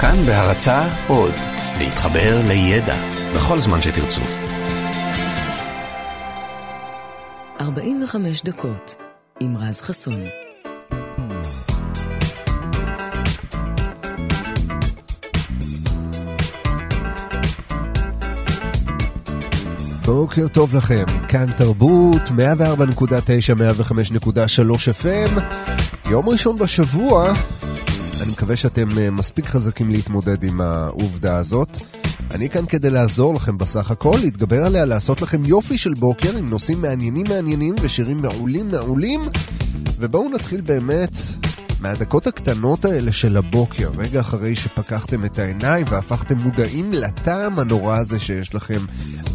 כאן בהרצה עוד, להתחבר לידע בכל זמן שתרצו. 45 דקות עם רז חסון. בוקר טוב לכם, כאן תרבות, 104.9, 105.3 FM, יום ראשון בשבוע, מקווה שאתם אה, מספיק חזקים להתמודד עם העובדה הזאת. אני כאן כדי לעזור לכם בסך הכל, להתגבר עליה, לעשות לכם יופי של בוקר עם נושאים מעניינים מעניינים ושירים מעולים מעולים. ובואו נתחיל באמת מהדקות הקטנות האלה של הבוקר, רגע אחרי שפקחתם את העיניים והפכתם מודעים לטעם הנורא הזה שיש לכם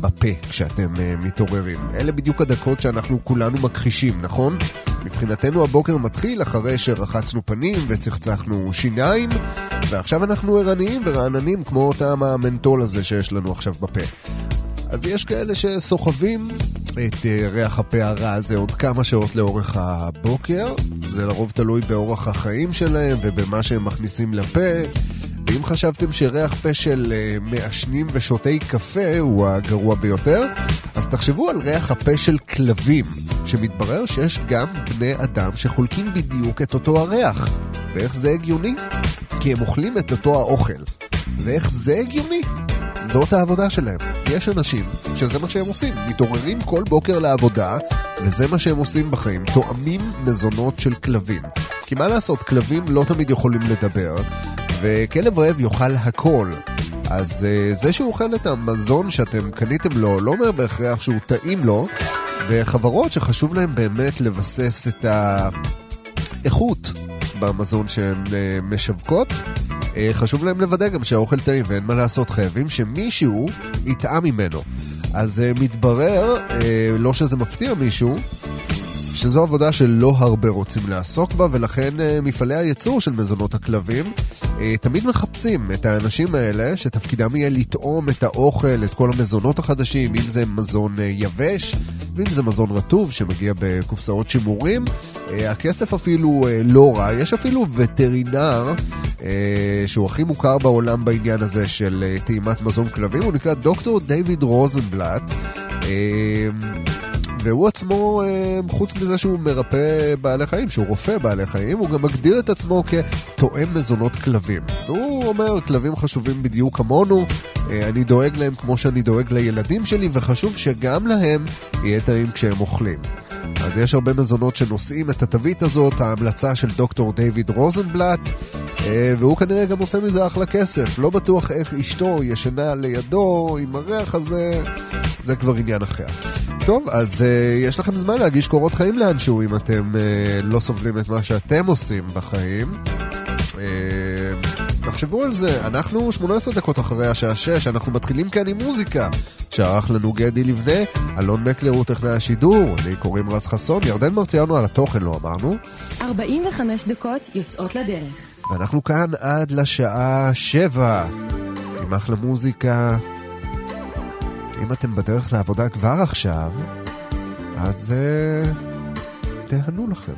בפה כשאתם uh, מתעוררים. אלה בדיוק הדקות שאנחנו כולנו מכחישים, נכון? מבחינתנו הבוקר מתחיל אחרי שרחצנו פנים וצחצחנו שיניים, ועכשיו אנחנו ערניים ורעננים כמו טעם המנטול הזה שיש לנו עכשיו בפה. אז יש כאלה שסוחבים את uh, ריח הפה הרע הזה עוד כמה שעות לאורך הבוקר. זה לרוב תלוי באורח החיים שלהם ובמה שהם מכניסים לפה. ואם חשבתם שריח פה של uh, מעשנים ושותי קפה הוא הגרוע ביותר, אז תחשבו על ריח הפה של כלבים, שמתברר שיש גם בני אדם שחולקים בדיוק את אותו הריח. ואיך זה הגיוני? כי הם אוכלים את אותו האוכל. ואיך זה הגיוני? זאת העבודה שלהם. יש אנשים שזה מה שהם עושים, מתעוררים כל בוקר לעבודה, וזה מה שהם עושים בחיים, תואמים מזונות של כלבים. כי מה לעשות, כלבים לא תמיד יכולים לדבר, וכלב רעב יאכל הכל. אז uh, זה שהוא אוכל את המזון שאתם קניתם לו, לא אומר בהכרח שהוא טעים לו, וחברות שחשוב להם באמת לבסס את האיכות במזון שהן uh, משווקות, אה, חשוב להם לוודא גם שהאוכל טעים, ואין מה לעשות, חייבים שמישהו יטעם ממנו. אז מתברר, לא שזה מפתיע מישהו, שזו עבודה שלא הרבה רוצים לעסוק בה, ולכן מפעלי הייצור של מזונות הכלבים תמיד מחפשים את האנשים האלה, שתפקידם יהיה לטעום את האוכל, את כל המזונות החדשים, אם זה מזון uh, יבש, ואם זה מזון רטוב שמגיע בקופסאות שימורים. Uh, הכסף אפילו לא רע, יש אפילו וטרינר שהוא הכי מוכר בעולם בעניין הזה של טעימת מזון כלבים, הוא נקרא דוקטור דיוויד רוזנבלט. והוא עצמו, חוץ מזה שהוא מרפא בעלי חיים, שהוא רופא בעלי חיים, הוא גם מגדיר את עצמו כתואם מזונות כלבים. והוא אומר, כלבים חשובים בדיוק כמונו, אני דואג להם כמו שאני דואג לילדים שלי, וחשוב שגם להם יהיה טעים כשהם אוכלים. אז יש הרבה מזונות שנושאים את התווית הזאת, ההמלצה של דוקטור דיוויד רוזנבלט, והוא כנראה גם עושה מזה אחלה כסף. לא בטוח איך אשתו ישנה לידו עם הריח הזה, זה כבר עניין אחר. טוב, אז uh, יש לכם זמן להגיש קורות חיים לאנשהו אם אתם uh, לא סובלים את מה שאתם עושים בחיים. Uh, תחשבו על זה, אנחנו 18 דקות אחרי השעה 6, אנחנו מתחילים כאן עם מוזיקה. שערך לנו גדי לבנה, אלון מקלר הוא טכנאי השידור, לי קוראים רז חסון, ירדן מרציאנו על התוכן, לא אמרנו. 45 דקות יוצאות לדרך. ואנחנו כאן עד לשעה 7, עם אחלה מוזיקה. אם אתם בדרך לעבודה כבר עכשיו, אז uh, תהנו לכם.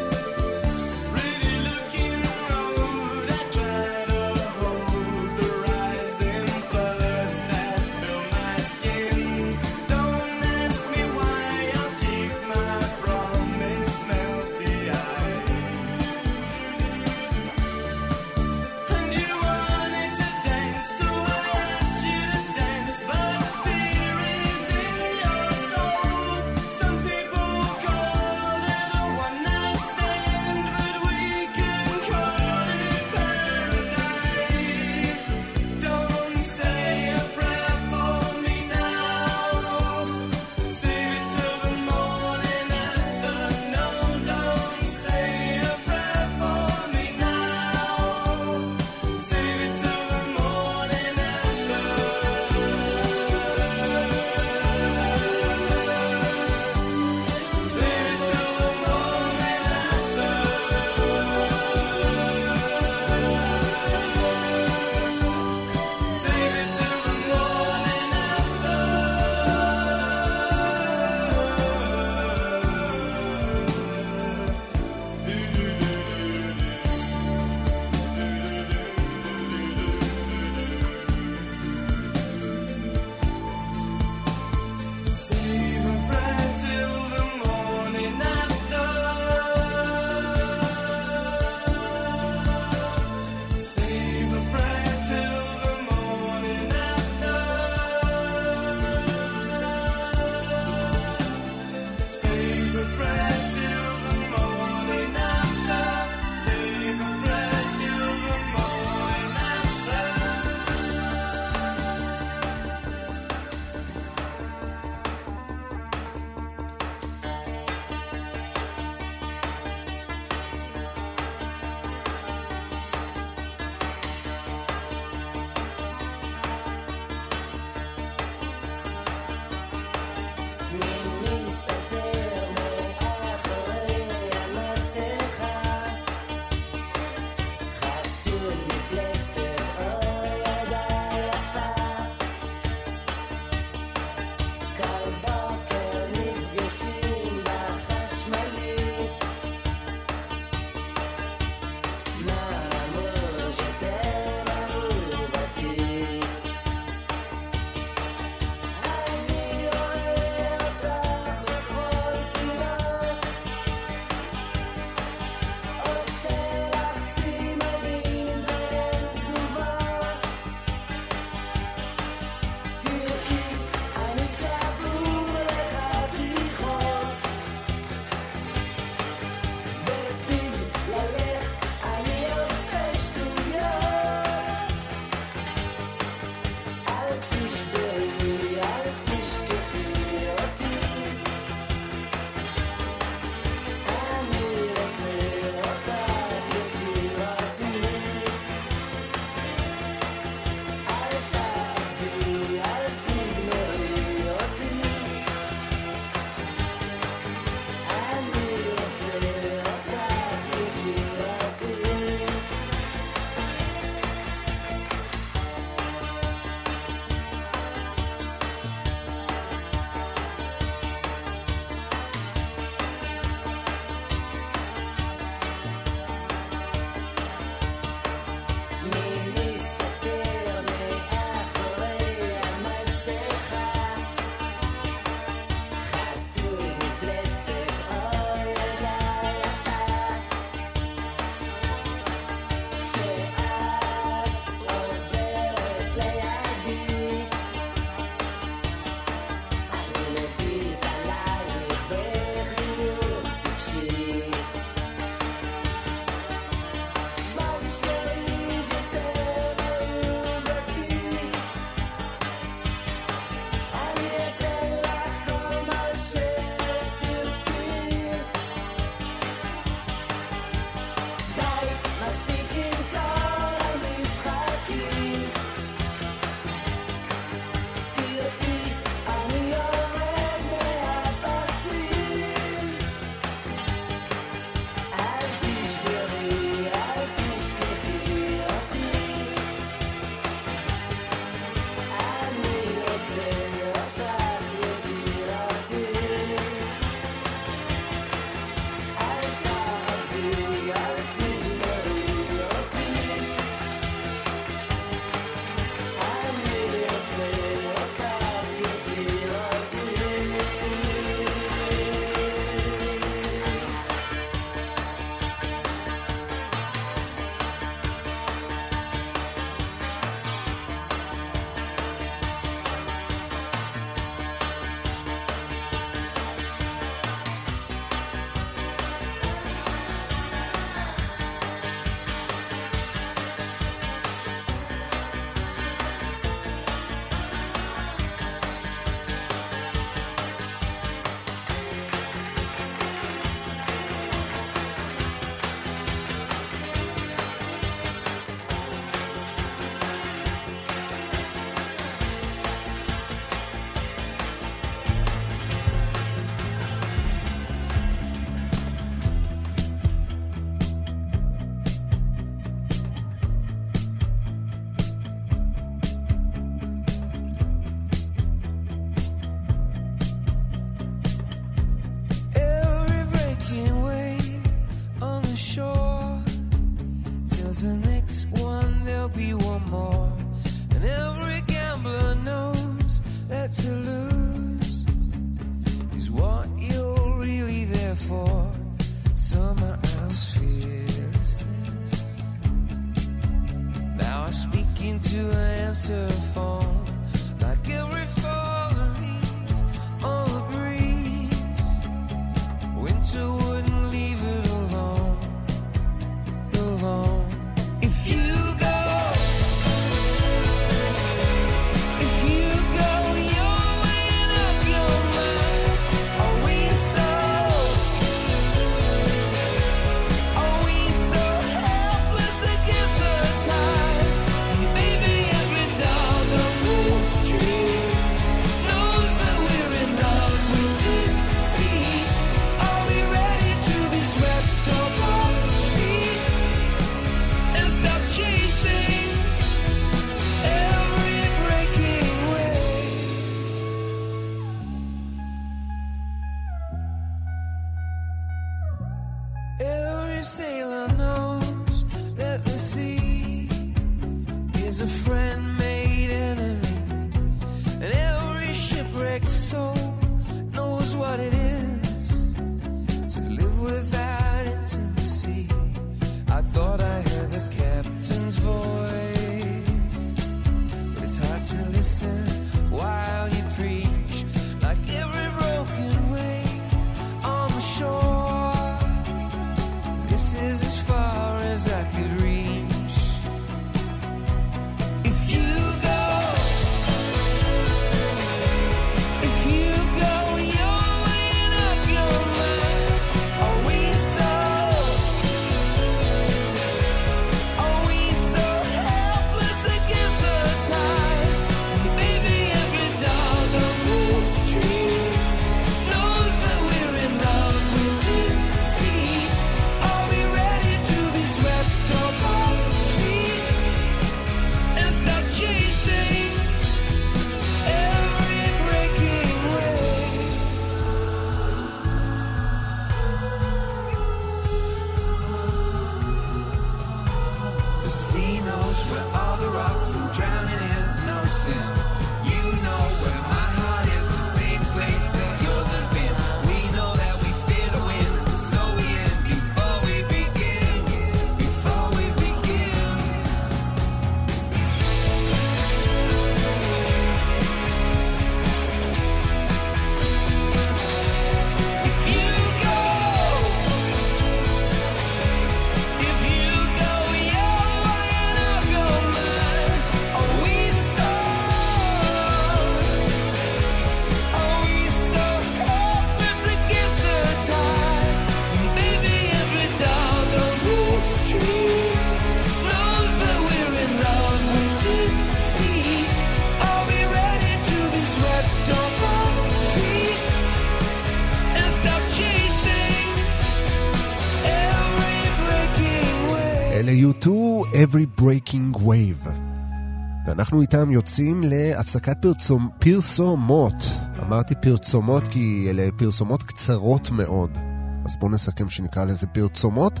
ואנחנו איתם יוצאים להפסקת פרצומ... פרסומות. אמרתי פרצומות כי אלה פרסומות קצרות מאוד. אז בואו נסכם שנקרא לזה פרצומות.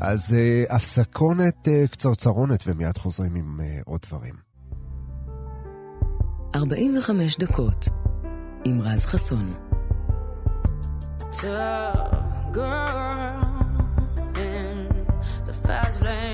אז uh, הפסקונת uh, קצרצרונת, ומיד חוזרים עם uh, עוד דברים. 45 דקות עם רז חסון. Girl, in the fast lane.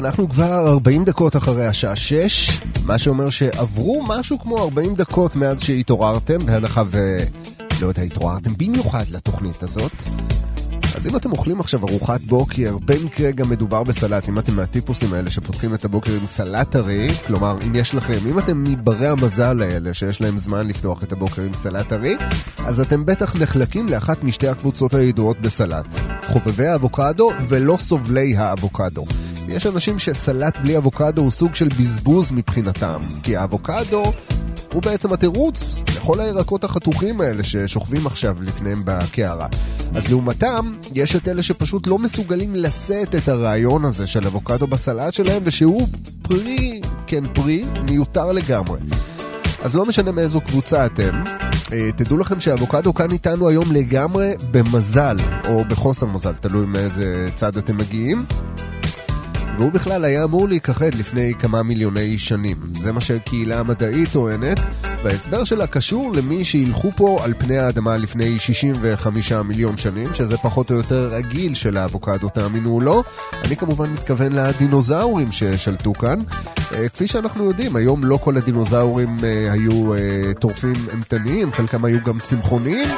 אנחנו כבר 40 דקות אחרי השעה 6, מה שאומר שעברו משהו כמו 40 דקות מאז שהתעוררתם, בהנחה ו... לא יודע, התעוררתם במיוחד לתוכנית הזאת. אז אם אתם אוכלים עכשיו ארוחת בוקר, במקרה גם מדובר בסלט, אם אתם מהטיפוסים האלה שפותחים את הבוקר עם סלט טרי, כלומר, אם יש לכם, אם אתם מברי המזל האלה שיש להם זמן לפתוח את הבוקר עם סלט טרי, אז אתם בטח נחלקים לאחת משתי הקבוצות הידועות בסלט. חובבי האבוקדו ולא סובלי האבוקדו. יש אנשים שסלט בלי אבוקדו הוא סוג של בזבוז מבחינתם, כי האבוקדו הוא בעצם התירוץ לכל הירקות החתוכים האלה ששוכבים עכשיו לפניהם בקערה. אז לעומתם, יש את אלה שפשוט לא מסוגלים לשאת את הרעיון הזה של אבוקדו בסלט שלהם, ושהוא פרי, כן פרי, מיותר לגמרי. אז לא משנה מאיזו קבוצה אתם, אה, תדעו לכם שאבוקדו כאן איתנו היום לגמרי במזל, או בחוסר מזל, תלוי מאיזה צד אתם מגיעים. והוא בכלל היה אמור להיכחד לפני כמה מיליוני שנים. זה מה שהקהילה המדעית טוענת, וההסבר שלה קשור למי שהילכו פה על פני האדמה לפני 65 מיליון שנים, שזה פחות או יותר הגיל של האבוקדו, תאמינו או לא. אני כמובן מתכוון לדינוזאורים ששלטו כאן. אה, כפי שאנחנו יודעים, היום לא כל הדינוזאורים אה, היו אה, טורפים אימתניים, חלקם היו גם צמחוניים.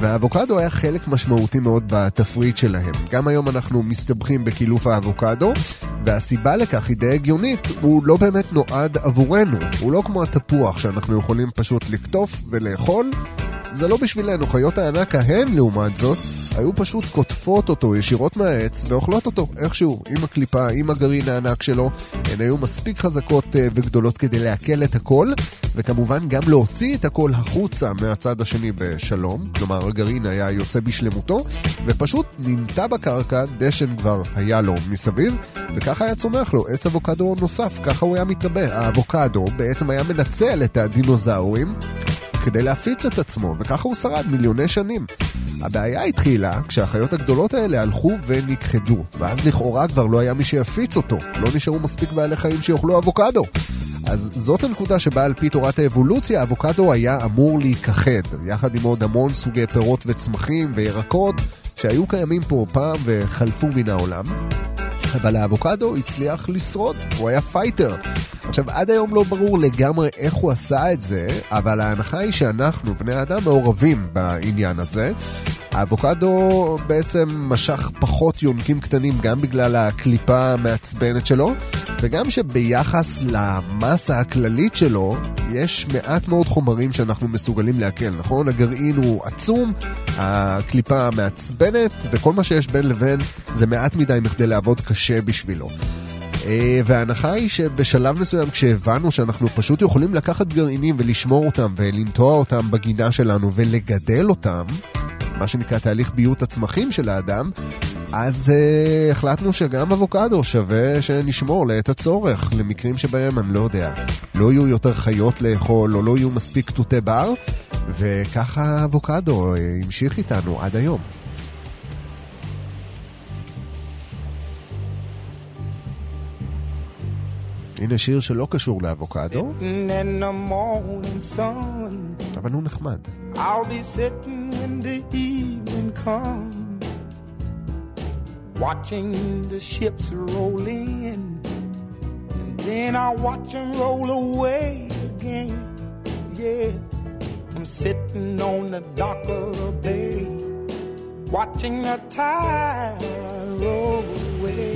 והאבוקדו היה חלק משמעותי מאוד בתפריט שלהם. גם היום אנחנו מסתבכים בקילוף האבוקדו, והסיבה לכך היא די הגיונית, הוא לא באמת נועד עבורנו. הוא לא כמו התפוח שאנחנו יכולים פשוט לקטוף ולאכול. זה לא בשבילנו, חיות הענק ההן לעומת זאת, היו פשוט קוטפות אותו ישירות מהעץ ואוכלות אותו איכשהו, עם הקליפה, עם הגרעין הענק שלו. הן היו מספיק חזקות אה, וגדולות כדי לעכל את הכל, וכמובן גם להוציא את הכל החוצה מהצד השני בשלום. כלומר, הגרעין היה יוצא בשלמותו, ופשוט נמטה בקרקע, דשן כבר היה לו מסביב, וככה היה צומח לו עץ אבוקדו נוסף, ככה הוא היה מתרבה. האבוקדו בעצם היה מנצל את הדינוזאורים. כדי להפיץ את עצמו, וככה הוא שרד מיליוני שנים. הבעיה התחילה כשהחיות הגדולות האלה הלכו ונכחדו, ואז לכאורה כבר לא היה מי שיפיץ אותו, לא נשארו מספיק בעלי חיים שיאכלו אבוקדו. אז זאת הנקודה שבה על פי תורת האבולוציה, האבוקדו היה אמור להיכחד, יחד עם עוד המון סוגי פירות וצמחים וירקות שהיו קיימים פה פעם וחלפו מן העולם. אבל האבוקדו הצליח לשרוד, הוא היה פייטר. עכשיו, עד היום לא ברור לגמרי איך הוא עשה את זה, אבל ההנחה היא שאנחנו, בני האדם, מעורבים בעניין הזה. האבוקדו בעצם משך פחות יונקים קטנים גם בגלל הקליפה המעצבנת שלו, וגם שביחס למסה הכללית שלו, יש מעט מאוד חומרים שאנחנו מסוגלים לעכל, נכון? הגרעין הוא עצום, הקליפה מעצבנת, וכל מה שיש בין לבין זה מעט מדי מכדי לעבוד קשה בשבילו. אה, וההנחה היא שבשלב מסוים כשהבנו שאנחנו פשוט יכולים לקחת גרעינים ולשמור אותם ולנטוע אותם בגינה שלנו ולגדל אותם, מה שנקרא תהליך ביות הצמחים של האדם, אז uh, החלטנו שגם אבוקדו שווה שנשמור לעת הצורך, למקרים שבהם, אני לא יודע, לא יהיו יותר חיות לאכול או לא יהיו מספיק תותי בר, וככה אבוקדו uh, המשיך איתנו עד היום. הנה שיר שלא קשור לאבוקדו, Sitting in the morning sun, אבל הוא נחמד. I'll be sitting when the evening comes, watching the ships roll in, and then I'll watch them roll away again. Yeah, I'm sitting on the dock of the bay, watching the tide roll away.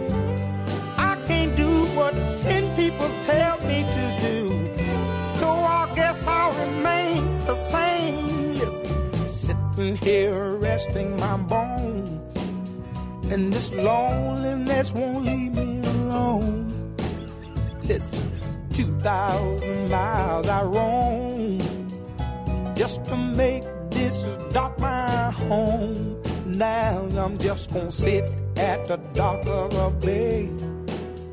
what ten people tell me to do. So I guess I'll remain the same. Yes, sitting here resting my bones. And this loneliness won't leave me alone. Listen, 2,000 miles I roam just to make this dock my home. Now I'm just gonna sit at the dock of a bay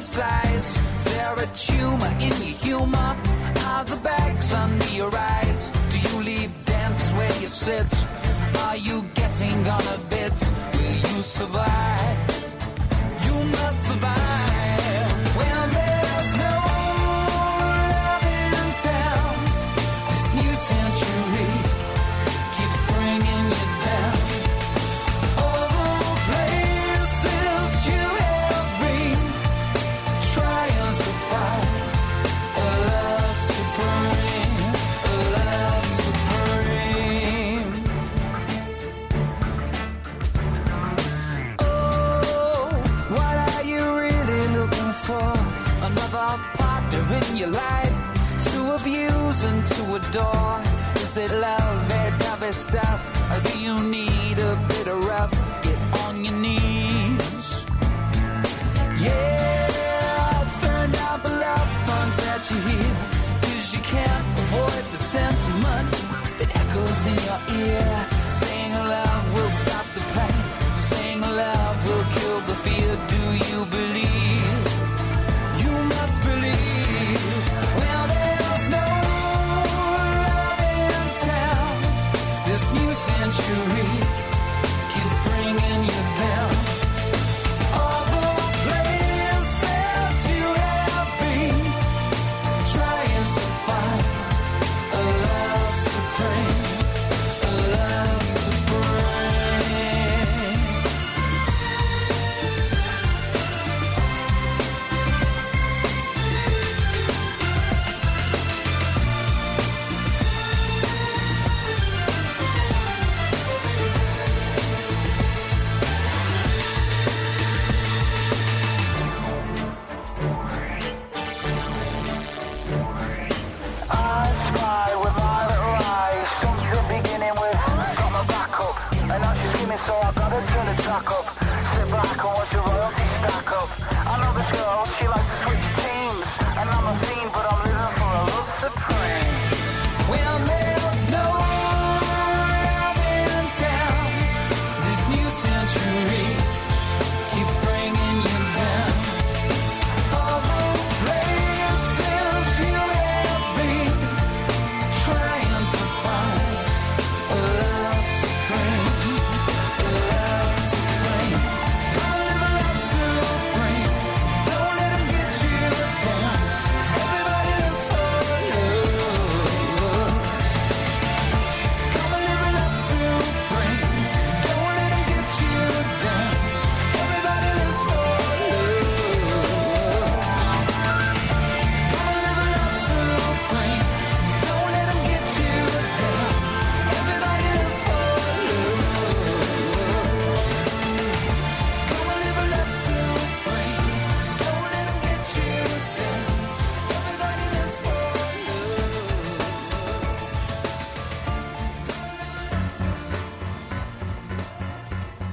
your? Is there a tumor in your humor? Are the bags under your eyes? Do you leave dance where you sit? Are you getting on a bit? Will you survive? You must survive. your life to abuse and to adore? Is it love, It's type stuff? Or do you need a bit of rough? Get on your knees. Yeah.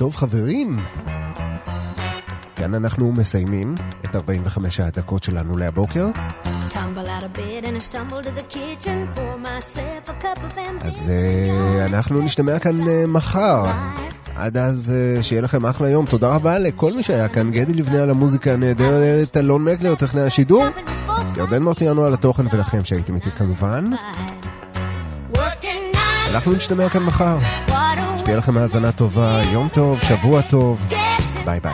Ambient. אז אה, אנחנו נשתמע כאן אה, מחר. עד אז אה, שיהיה לכם אחלה יום. תודה רבה לכל מי שהיה כאן. גדי לבנה על המוזיקה הנהדרת, אלון מקלר, טכנאי השידור. ירדן מרציאנו על התוכן ולכם שהייתם איתי כמובן. אנחנו נשתמע כאן מחר. שתהיה לכם האזנה טובה, יום טוב, שבוע טוב. ביי ביי.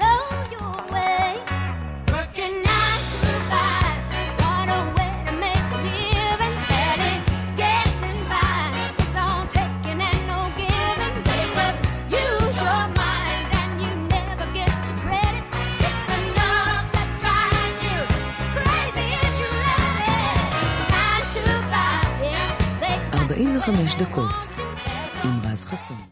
45 דקות.